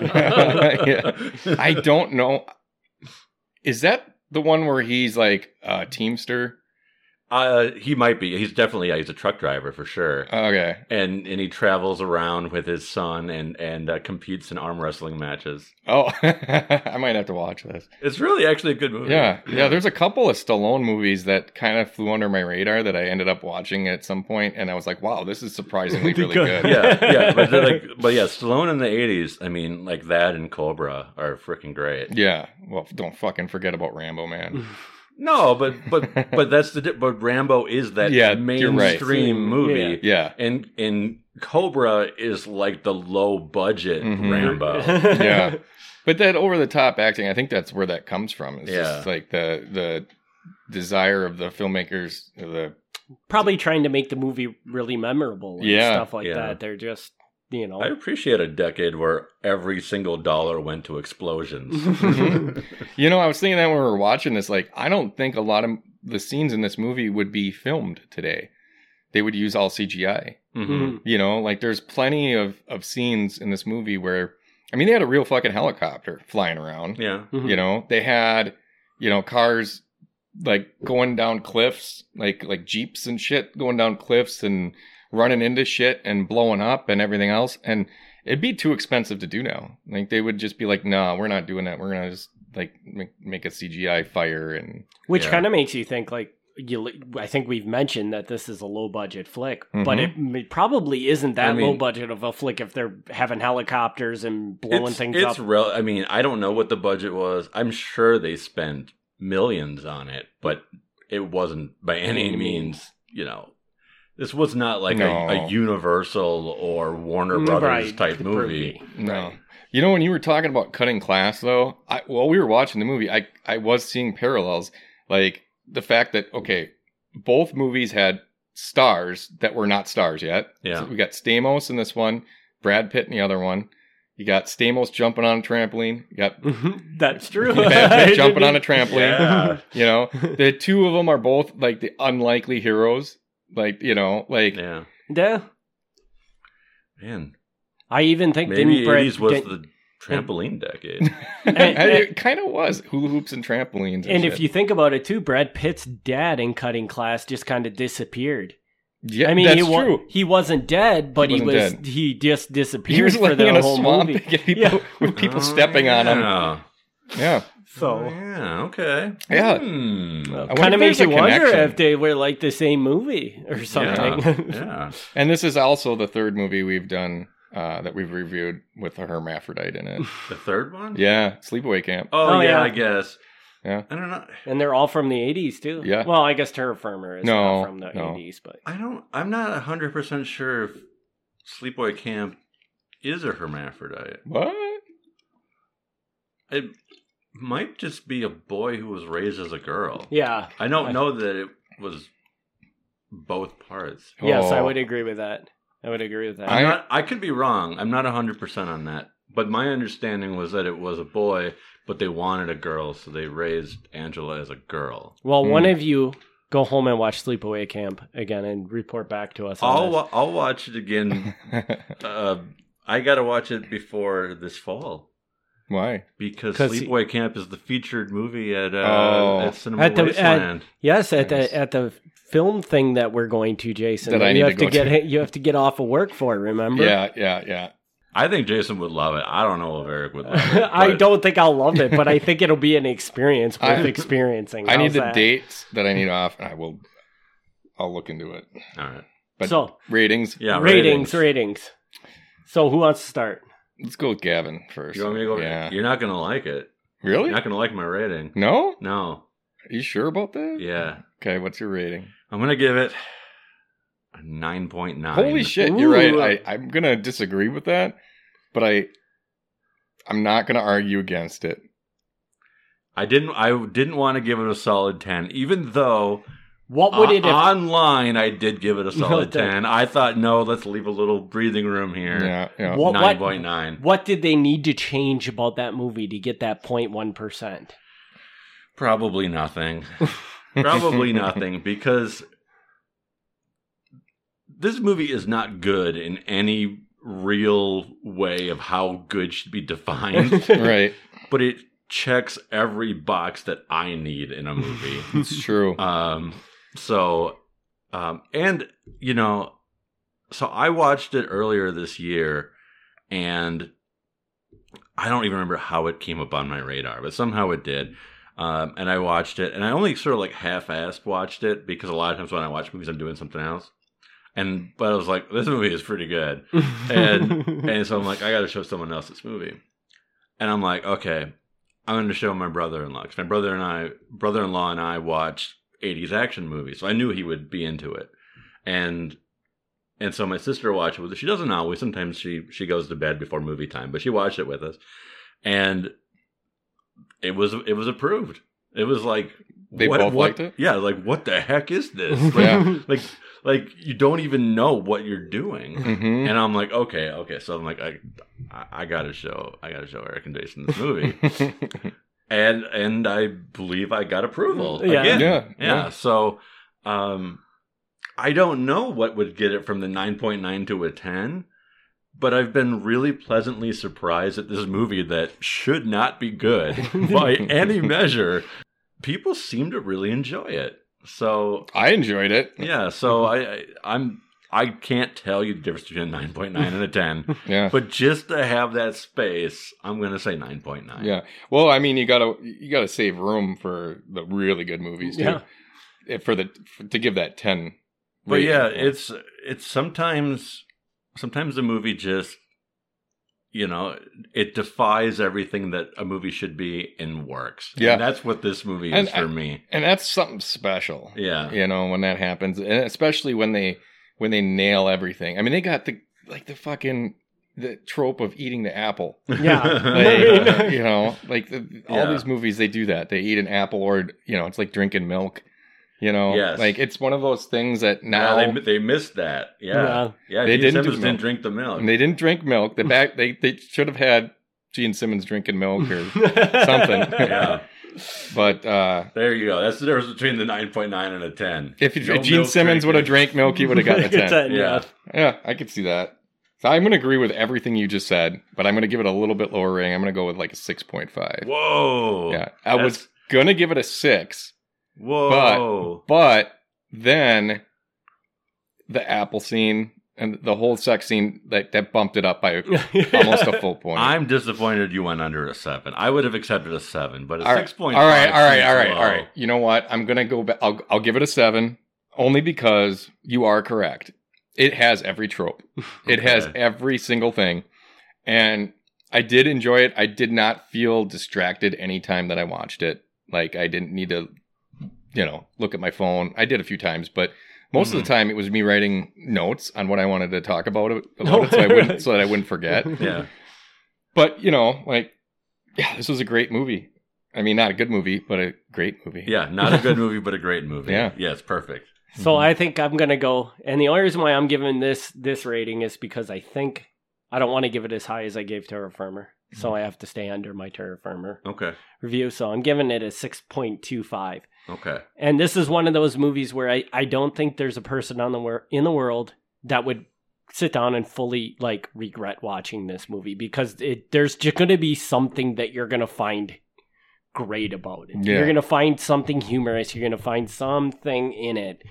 <laughs> Yeah. I don't know. Is that the one where he's like a teamster? Uh, he might be. He's definitely. Yeah, he's a truck driver for sure. Okay. and and he travels around with his son and and uh, competes in arm wrestling matches. Oh, <laughs> I might have to watch this. It's really actually a good movie. Yeah, yeah. There's a couple of Stallone movies that kind of flew under my radar that I ended up watching at some point, and I was like, "Wow, this is surprisingly <laughs> really good." yeah, yeah, but like, <laughs> but yeah, Stallone in the '80s. I mean, like that and Cobra are freaking great. Yeah. Well, don't fucking forget about Rambo, man. No, but but but <laughs> that's the di- but Rambo is that Yeah, you're right. mainstream movie, Yeah. and and Cobra is like the low budget Mhm. Rambo. <laughs> <laughs> Yeah. But that over the top acting, I think that's where that comes from. It's Yeah. just like the the desire of the filmmakers, the Probably trying to make the movie really memorable and Yeah, stuff like yeah. that. They're just, you know. I appreciate a decade where every single dollar went to explosions. <laughs> <laughs> You know, I was thinking that when we were watching this, like, I don't think a lot of the scenes in this movie would be filmed today. They would use all CGI. Mhm. You know, like there's plenty of, of scenes in this movie where, I mean, they had a real fucking helicopter flying around. Yeah. Mhm. You know, they had, you know, cars like going down cliffs, like like jeeps and shit going down cliffs and running into shit and blowing up and everything else. And it'd be too expensive to do now. Like they would just be like, "Nah, we're not doing that. We're gonna just like make, make a CGI fire and Which Yeah. kind of makes you think like you. I think we've mentioned that this is a low budget flick, but Mhm. it, m- probably isn't that I mean- low budget of a flick if they're having helicopters and blowing it's, things it's up. rel- I mean, I don't know what the budget was. I'm sure they spent millions on it, but it wasn't by any Any means, you know. This was not like No. a, a Universal or Warner Mm, Brothers right, type movie. no. Right. You know, when you were talking about cutting class, though, I, while we were watching the movie, I I was seeing parallels, like the fact that okay, both movies had stars that were not stars yet. Yeah. So we got Stamos in this one, Brad Pitt in the other one. You got Stamos jumping on a trampoline. You got <laughs> That's true. Brad Pitt <laughs> jumping on a trampoline. Yeah. <laughs> You know, the two of them are both like the unlikely heroes. Like you know, like Yeah. yeah. Man. I even think Maybe didn't Brad, 80s was didn't- the trampoline decade. <laughs> <laughs> it kind of was hula hoops and trampolines. And, and if you think about it too, Brad Pitt's dad in Cutting Class just kind of disappeared. yeah, I mean, that's he, wa- true. he wasn't dead, but he, He was wasn't he just disappeared He was for living the in a whole swamp movie. <laughs> people Yeah. with people Oh, stepping on him. yeah. Yeah, So yeah, okay. Yeah. Hmm. I kind of makes you wonder if they were like the same movie or something. Yeah. yeah. <laughs> and this is also the third movie we've done uh, that we've reviewed with a hermaphrodite in it. The third one? Yeah, Sleepaway Camp. Oh, Oh, yeah, yeah. I guess. Yeah. I don't know. and they're all from the '80s too. Yeah. Well, I guess Terror Firmer is No, not from the no. '80s, but I don't. I'm not hundred percent sure if Sleepaway Camp is a hermaphrodite. What? It might just be a boy who was raised as a girl. yeah. I don't know that it was both parts. Yes, I Oh. would agree with that. I would agree with that. I'm I- not. I could be wrong. I'm not hundred percent on that. But my understanding was that it was a boy, but they wanted a girl, so they raised Angela as a girl. well, Hmm. one of you go home and watch Sleepaway Camp again and report back to us. on I'll this. wa- I'll watch it again. <laughs> uh, I got to watch it before this fall. Why? Because Sleepaway Camp is the featured movie at uh, Oh. at Cinema At the- at- Yes, at Nice. the at the film thing that we're going to, Jason. That I you need have to to, get to. <laughs> you have to get off of work for. it. Remember? Yeah, yeah, yeah. I think Jason would love it. I don't know if Eric would love it. <laughs> I don't think I'll love it, but I <laughs> think it'll be an experience worth I- experiencing. I need How's the that? dates that I need off, and I will. I'll look into it. All right. But so ratings. Yeah. ratings, ratings. So who wants to start? Let's go with Gavin first. You want me to go? Yeah. You're not gonna like it. Really? You're not gonna like my rating. No. No. Are you sure about that? Yeah. Okay. What's your rating? I'm gonna give it a nine point nine. Holy shit! You're right. I, I'm gonna disagree with that, but I, I'm not gonna argue against it. I didn't. I didn't want to give it a solid ten, even though What would it o- have? online I did give it a <laughs> solid Okay. ten. I thought no, let's leave a little breathing room here. Yeah. Yeah. What- Nine point nine. What did they need to change about that movie to get that 0.1 percent? Probably nothing. <laughs> Probably <laughs> nothing because this movie is not good in any real way of how good should be defined, right. but it checks every box that I need in a movie. It's true. um, so, um, and you know, so I watched it earlier this year, and I don't even remember how it came up on my radar, but somehow it did. Um, and I watched it, and I only sort of like half-assed watched it because a lot of times when I watch movies, I'm doing something else. And but I was like, this movie is pretty good, and <laughs> and so I'm like, I got to show someone else this movie, and I'm like, okay, I'm going to show my brother-in-law because my brother and I, brother-in-law and I watched 80s action movies, so I knew he would be into it, and and so my sister watched it with us. She doesn't always. Sometimes she she goes to bed before movie time, but she watched it with us, and it was it was approved. It was like They what, both what- liked it? Yeah, like what the heck is this? <laughs> Like, Yeah. like like you don't even know what you're doing. hmm And I'm like, okay, okay. So I'm like, I, I, I gotta show, I gotta show Eric and Jason this movie, <laughs> and and I believe I got approval. Yeah. Again. yeah. yeah. So, um, I don't know what would get it from the 9.9 to a 10, but I've been really pleasantly surprised at this movie that should not be good <laughs> by any measure. People seem to really enjoy it. So I enjoyed it. yeah, so I, I I'm I can't tell you the difference between a 9.9 <laughs> and a 10, Yeah. but just to have that space, I'm going to say 9.9. Yeah. Well, I mean, you gotta you gotta save room for the really good movies too. Yeah. If- For the for, to give that ten. But rating. yeah, it's it's sometimes sometimes the movie just you know, it defies everything that a movie should be and works. Yeah. And that's what this movie And is for I- me. and that's something special. Yeah. You know when that happens, and especially when they when they nail everything. I mean, they got the like the fucking the trope of eating the apple. <laughs> Yeah. <laughs> Like, <laughs> uh, you know, like the, all Yeah. these movies, they do that. They eat an apple, or you know, it's like drinking milk. You know, Yes. like it's one of those things that Now now they they missed that. Yeah. Yeah. Yeah. They Gene didn't do Simmons didn't drink the milk. and they didn't drink milk. The back they they should have had Gene Simmons drinking milk or Something. yeah. But uh There you go. That's the difference between the 9.9 and a 10. if, No if Gene Simmons would have drank milk, he would have gotten a <laughs> ten. Yeah. Yeah, I could see that. So I'm going to agree with everything you just said, but I'm going to give it a little bit lower rating. I'm going to go with like a 6.5. Whoa. Yeah, I was going to give it a six, Whoa. But but then the apple scene and the whole sex scene that, that bumped it up by <laughs> almost a full point. I'm disappointed you went under a seven. I would have accepted a seven, but a all right, six point All right, all right, all right, low. all right. You know what? I'm going to go back. I'll, I'll give it a seven only because you are correct. It has every trope. <laughs> It has every single thing. And I did enjoy it. I did not feel distracted anytime that I watched it. Like I didn't need to, you know, look at my phone. I did a few times, but most of the mm-hmm. time it was me writing notes on what I wanted to talk about it, <laughs> about it so I wouldn't so that I wouldn't forget. <laughs> Yeah. But you know, like, yeah, this was a great movie. I mean, not a good movie, but a great movie. Yeah. Not a good movie, but a great movie. <laughs> Yeah. Yes. Perfect. So I think I'm gonna go, and the only reason why I'm giving this this rating is because I think I don't want to give it as high as I gave Terror Firmer, so mm-hmm. I have to stay under my Terror Firmer Okay. review. So I'm giving it a six point two five. Okay. And this is one of those movies where I, I don't think there's a person on the wor- in the world that would sit down and fully like regret watching this movie because it there's just going to be something that you're going to find great about it. Yeah. You're going to find something humorous, you're going to find something in it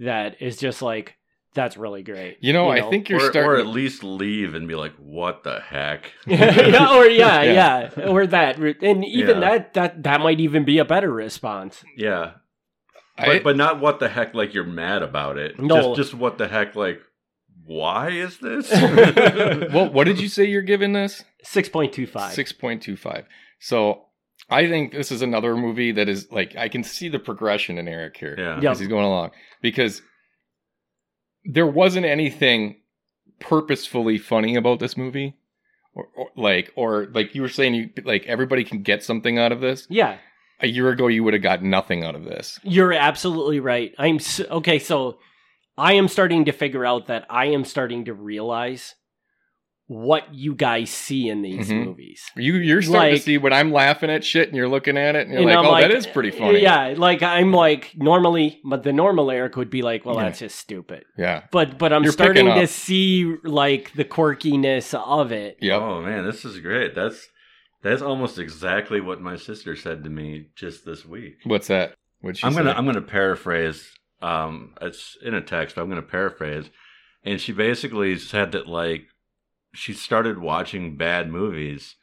that is just like that's really great. You know, I think you're or, or at least leave and be like, "What the heck?" <laughs> yeah, or yeah, <laughs> Yeah. yeah, or that, and even Yeah. that that that might even be a better response. yeah, I- but but not what the heck like you're mad about it. No. Just just what the heck like why is this? <laughs> well, what did you say you're giving this? Six point two five. Six point two five. So I think this is another movie that is like I can see the progression in Eric here yeah. Yeah. as he's going along because there wasn't anything purposefully funny about this movie, or, or like or like you were saying, you like everybody can get something out of this. Yeah, A year ago, you would have got nothing out of this. you're absolutely right. I'm s okay. So I am starting to figure out that I am starting to realize what you guys see in these Mhm. movies. You you're starting Like- to see when I'm laughing at shit and you're looking at it and you're And like, I'm oh, that is pretty funny. Yeah, like I'm like normally, but the normal Eric would be like, "Well, Yeah. that's just stupid." yeah, But but I'm You're starting to see like the quirkiness of it. yep. Oh man, this is great. That's that's almost exactly what my sister said to me just this week. What's that? What'd she I'm gonna say? I'm gonna paraphrase. Um, it's in a text, but I'm gonna paraphrase. And she basically said that like she started watching bad movies,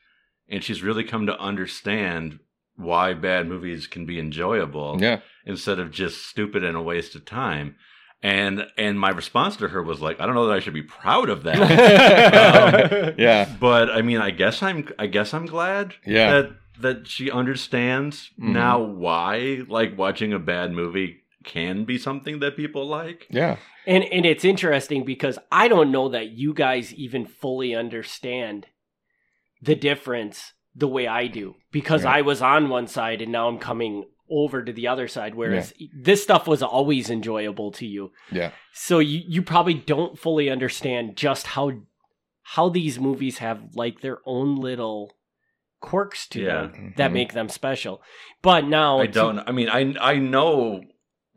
and she's really come to understand why bad movies can be enjoyable yeah, instead of just stupid and a waste of time. And and my response to her was like, I don't know that I should be proud of that. <laughs> <laughs> yeah, but I mean, I guess I'm I guess I'm glad Yeah. that that she understands Mhm. now why like watching a bad movie can be something that people like. yeah. And and it's interesting because I don't know that you guys even fully understand the difference the way I do because Right. I was on one side and now I'm coming over to the other side whereas this stuff was always enjoyable to you. Yeah. So you you probably don't fully understand just how how these movies have like their own little quirks to Yeah. them that Mhm. make them special. But now I don't. I mean, I I know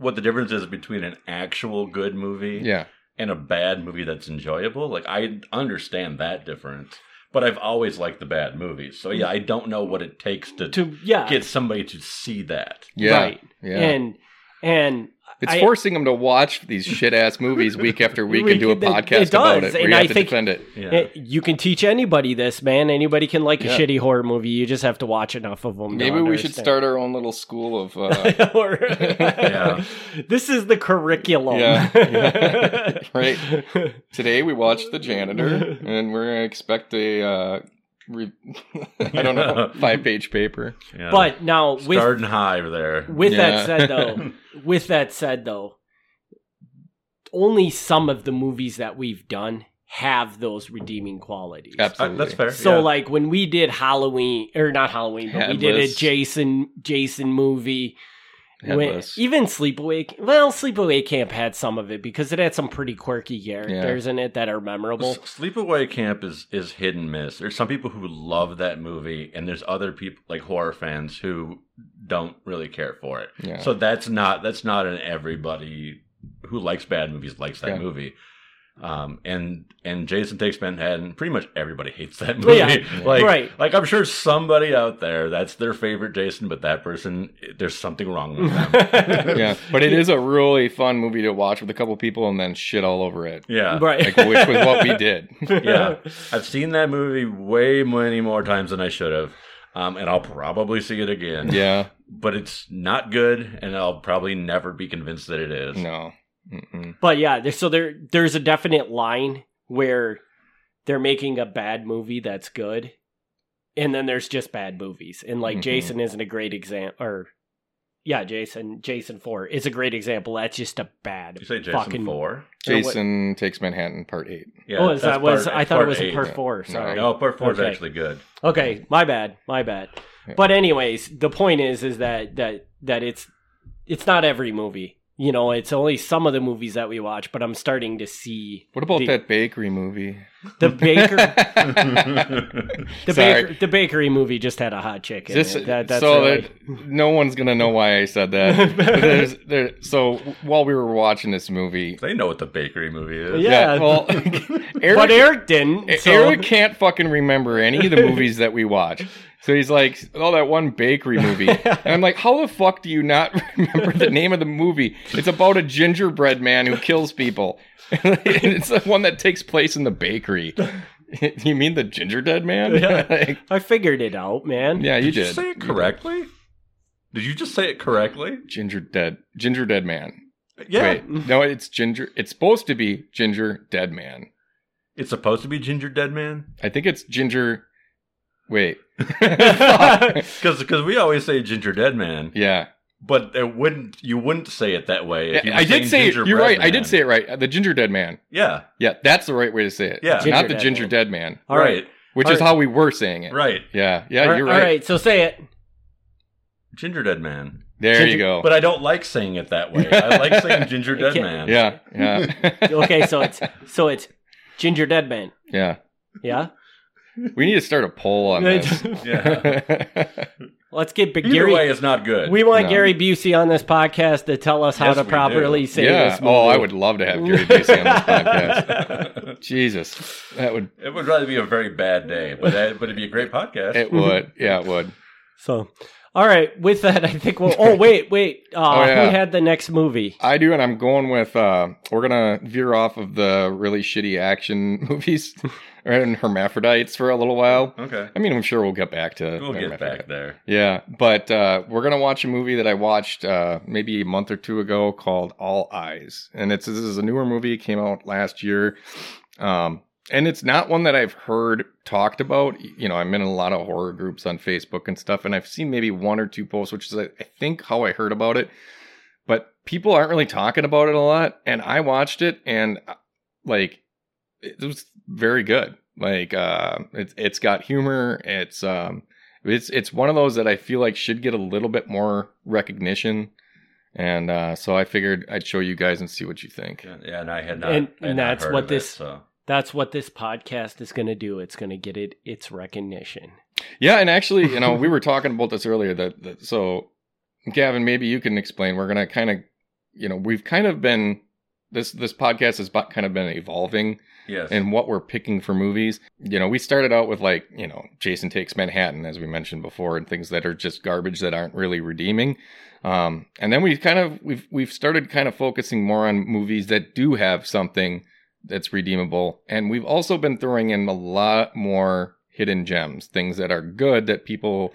what the difference is between an actual good movie Yeah. and a bad movie that's enjoyable. Like I understand that difference, but I've always liked the bad movies. So yeah, I don't know what it takes to, to yeah get somebody to see that. Yeah. right Yeah. and and it's I- forcing them to watch these shit ass movies week after week and do a Week- it- podcast it about it. Where and you have I to think- defend it. Yeah. You can teach anybody this, man. Anybody can like Yeah. a shitty horror movie. You just have to watch enough of them. Maybe we should start our own little school of. Uh, <laughs> Or- Yeah. <laughs> This is the curriculum. Yeah. Yeah. <laughs> Right. today we watched The Janitor, and we're gonna expect a. Uh, re- <laughs> I don't know, <laughs> five page paper. Yeah. But now with starting high there. with Yeah. that said though, <laughs> with that said though, only some of the movies that we've done have those redeeming qualities. Uh, Absolutely. that's fair. So yeah. like when we did Halloween or not Halloween, but we did a Jason Jason movie. When, even Sleepaway, well, Sleepaway Camp had some of it because it had some pretty quirky characters in it that are memorable. Sleepaway Camp is is hit and miss. There's some people who love that movie, and there's other people like horror fans who don't really care for it. Yeah. So that's not that's not an everybody who likes bad movies likes that Yeah. movie. Um, and and Jason Takes Manhattan, pretty much everybody <laughs> hates that movie. Yeah, like, right. like I'm sure somebody out there that's their favorite Jason, but that person there's something wrong with them. <laughs> yeah, but it is a really fun movie to watch with a couple people and then shit all over it. yeah, right. Like, which was what we did. <laughs> yeah. I've seen that movie way many more times than I should have. Um, and I'll probably see it again. Yeah. But it's not good, and I'll probably never be convinced that it is. No. Mm-mm. But yeah, there's, so there there's a definite line where they're making a bad movie that's good, and then there's just bad movies, and like Mhm. Jason isn't a great example, or yeah, Jason Jason Four is a great example. That's just a bad. You say Jason fucking, 4? Jason Takes Manhattan Part 8. Yeah. oh, is that was part- I thought it was eight. part yeah. four. Sorry. No, part 4 is actually good. Okay, my bad, my bad. Yeah. But anyways, the point is, is that that that it's it's not every movie. You know, it's only some of the movies that we watch. But I'm starting to see What about the, that bakery movie? the baker. <laughs> the The baker, the bakery movie just had a hot chick in This, it. That, that's so really- that no one's gonna know why I said that. <laughs> There's, there, so while we were watching this movie, they know what the bakery movie is. Yeah. well, Eric, <laughs> but Eric didn't. so- Eric can't fucking remember any of the movies that we watch. So he's like, "Oh, that one bakery movie," <laughs> and I'm like, "How the fuck do you not <laughs> remember the name of the movie? It's about a gingerbread man who kills people." <laughs> it's the one that takes place in the bakery. you mean the Ginger Dead Man? Yeah. Like, I figured it out, man. yeah, you Did you did. say it correctly? Did you just say it correctly? Ginger Dead. Ginger Dead Man. Yeah. Wait, no, it's Ginger. It's supposed to be Ginger Dead Man. It's supposed to be Ginger Dead Man? I think it's Ginger. Wait. <laughs> Because because we always say Ginger Dead Man, yeah, but it wouldn't you wouldn't say it that way. If you I did say it. You're right. I did say it right. The Ginger Dead Man. Yeah, Yeah, that's the right way to say it. Yeah. Ginger not the Dead Ginger Man. Dead Man, All right. which All is right. how we were saying it. right. Yeah, yeah, All- you're right. All right. right, so say it. Ginger Dead Man. There Ginger- you go. But I don't like saying it that way. I like saying <laughs> Ginger Dead Man. yeah, yeah, <laughs> Okay, so it's so it's Ginger Dead Man. yeah. Yeah. We need to start a poll on this. <laughs> Yeah. Let's get Big Either Gary. way, is not good. we want No. Gary Busey on this podcast to tell us how Yes, to we properly do. say yeah. this movie. Oh, I would love to have Gary Busey on this podcast. <laughs> Jesus, that would it would rather be a very bad day, but that, but it'd be a great podcast. it would yeah it would. So, all right. With that, I think we'll. Oh wait, wait. <laughs> Uh, Oh, yeah. Who had the next movie? I do, and I'm going with. uh We're gonna veer off of the really shitty action movies and hermaphrodites for a little while. Okay, I mean, I'm sure we'll get back to. we'll get back there. Yeah, but uh, we're gonna watch a movie that I watched uh, maybe a month or two ago called All Eyes, and it's this is a newer movie. It came out last year, um, and it's not one that I've heard talked about. You know, I'm in a lot of horror groups on Facebook and stuff, and I've seen maybe one or two posts, which is I think how I heard about it. But people aren't really talking about it a lot, and I watched it, and uh, like it was very good. Like uh, it's it's got humor. It's um it's it's one of those that I feel like should get a little bit more recognition, and uh, so I figured I'd show you guys and see what you think. Yeah, yeah, and I had not. And- had and not that's heard what of it, this- so. That's what this podcast is going to do. It's going to get it its recognition. Yeah, and actually, you know, we were talking about this earlier. That, that so, Gavin, maybe you can explain. We're gonna kind of, you know, we've kind of been this this podcast has bu- kind of been evolving Yes. and what we're picking for movies. You know, we started out with like, you know, Jason Takes Manhattan, as we mentioned before, and things that are just garbage that aren't really redeeming. Um, and then we kind of we've we've started kind of focusing more on movies that do have something that's redeemable, and we've also been throwing in a lot more hidden gems, things that are good that people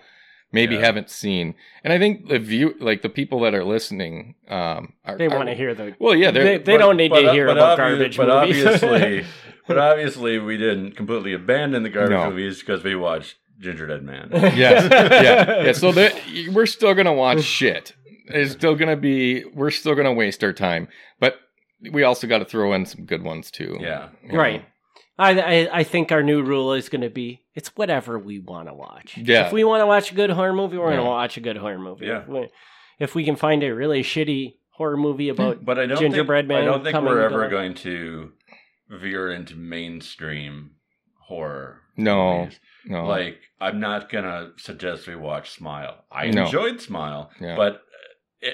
maybe Yeah. haven't seen. And I think the view, like the people that are listening, um, are, They want to hear the. Well, yeah, they, they're, they don't need to hear about obvi- garbage but movies. obviously, <laughs> but obviously, we didn't completely abandon the garbage No. movies because we watched Ginger Dead Man. <laughs> yes, yeah, yeah. So we're still gonna watch <laughs> shit. It's still gonna be. We're still gonna waste our time, but we also got to throw in some good ones too. Yeah. right. know. Right. I, I I think our new rule is going to be it's whatever we want to watch. Yeah. If we want to watch a good horror movie, we're going to watch a good horror movie. Yeah. If we, if we can find a really shitty horror movie about hmm, But I don't Gingerbread think, Man I don't think we're ever to- going to veer into mainstream horror. No, movies. no, Like, I'm not gonna suggest we watch Smile. I No. enjoyed Smile, Yeah. but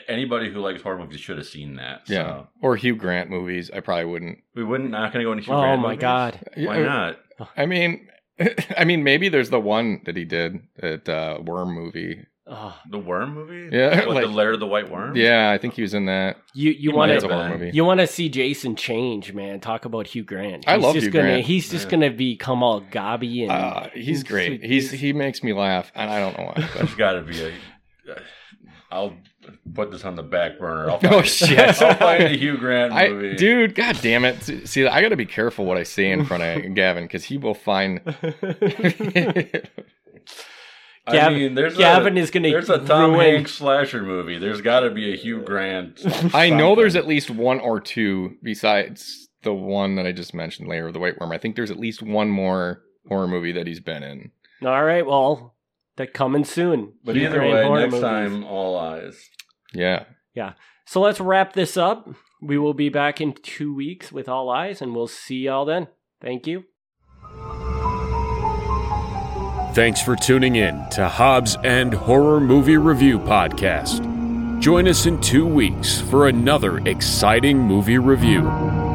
anybody who likes horror movies should have seen that. yeah, or Hugh Grant movies. I probably wouldn't. we wouldn't not gonna go into. Hugh Oh Grant Oh my movies? god. Why Yeah, not? I mean, <laughs> I mean, maybe there's the one that he did that uh, worm movie. Oh, The Worm movie? Yeah, What, like- the Lair of the White Worm. Yeah, I think he was in that. you you want to a have horror been. movie. you want to see Jason change, man? Talk about Hugh Grant. I He's love just Hugh gonna, Grant. He's just Yeah. gonna become all gobby and Uh, he's great. He's he makes me laugh, and I don't know why. but- <laughs> There's got to be a. I'll put this on the back burner. I'll <laughs> Oh, shit. <laughs> I'll find a Hugh Grant I, movie. dude, god damn it! See- See, I got to be careful what I say in front of <laughs> Gavin because he will find. I mean, there's Gavin a, is gonna There's a Tom ruin- Hanks slasher movie. There's got to be a Hugh Grant. I know there's at least one or two besides the one that I just mentioned, Lair of the White Worm. I think there's at least one more horror movie that he's been in. all right, well, they're coming soon. But Hugh either Grant way, next movies. time, all eyes. Yeah. Yeah. So let's wrap this up. We will be back in two weeks with All Eyes, and we'll see y'all then. Thank you. Thanks for tuning in to Hobbs and Horror Movie Review Podcast. Join us in two weeks for another exciting movie review.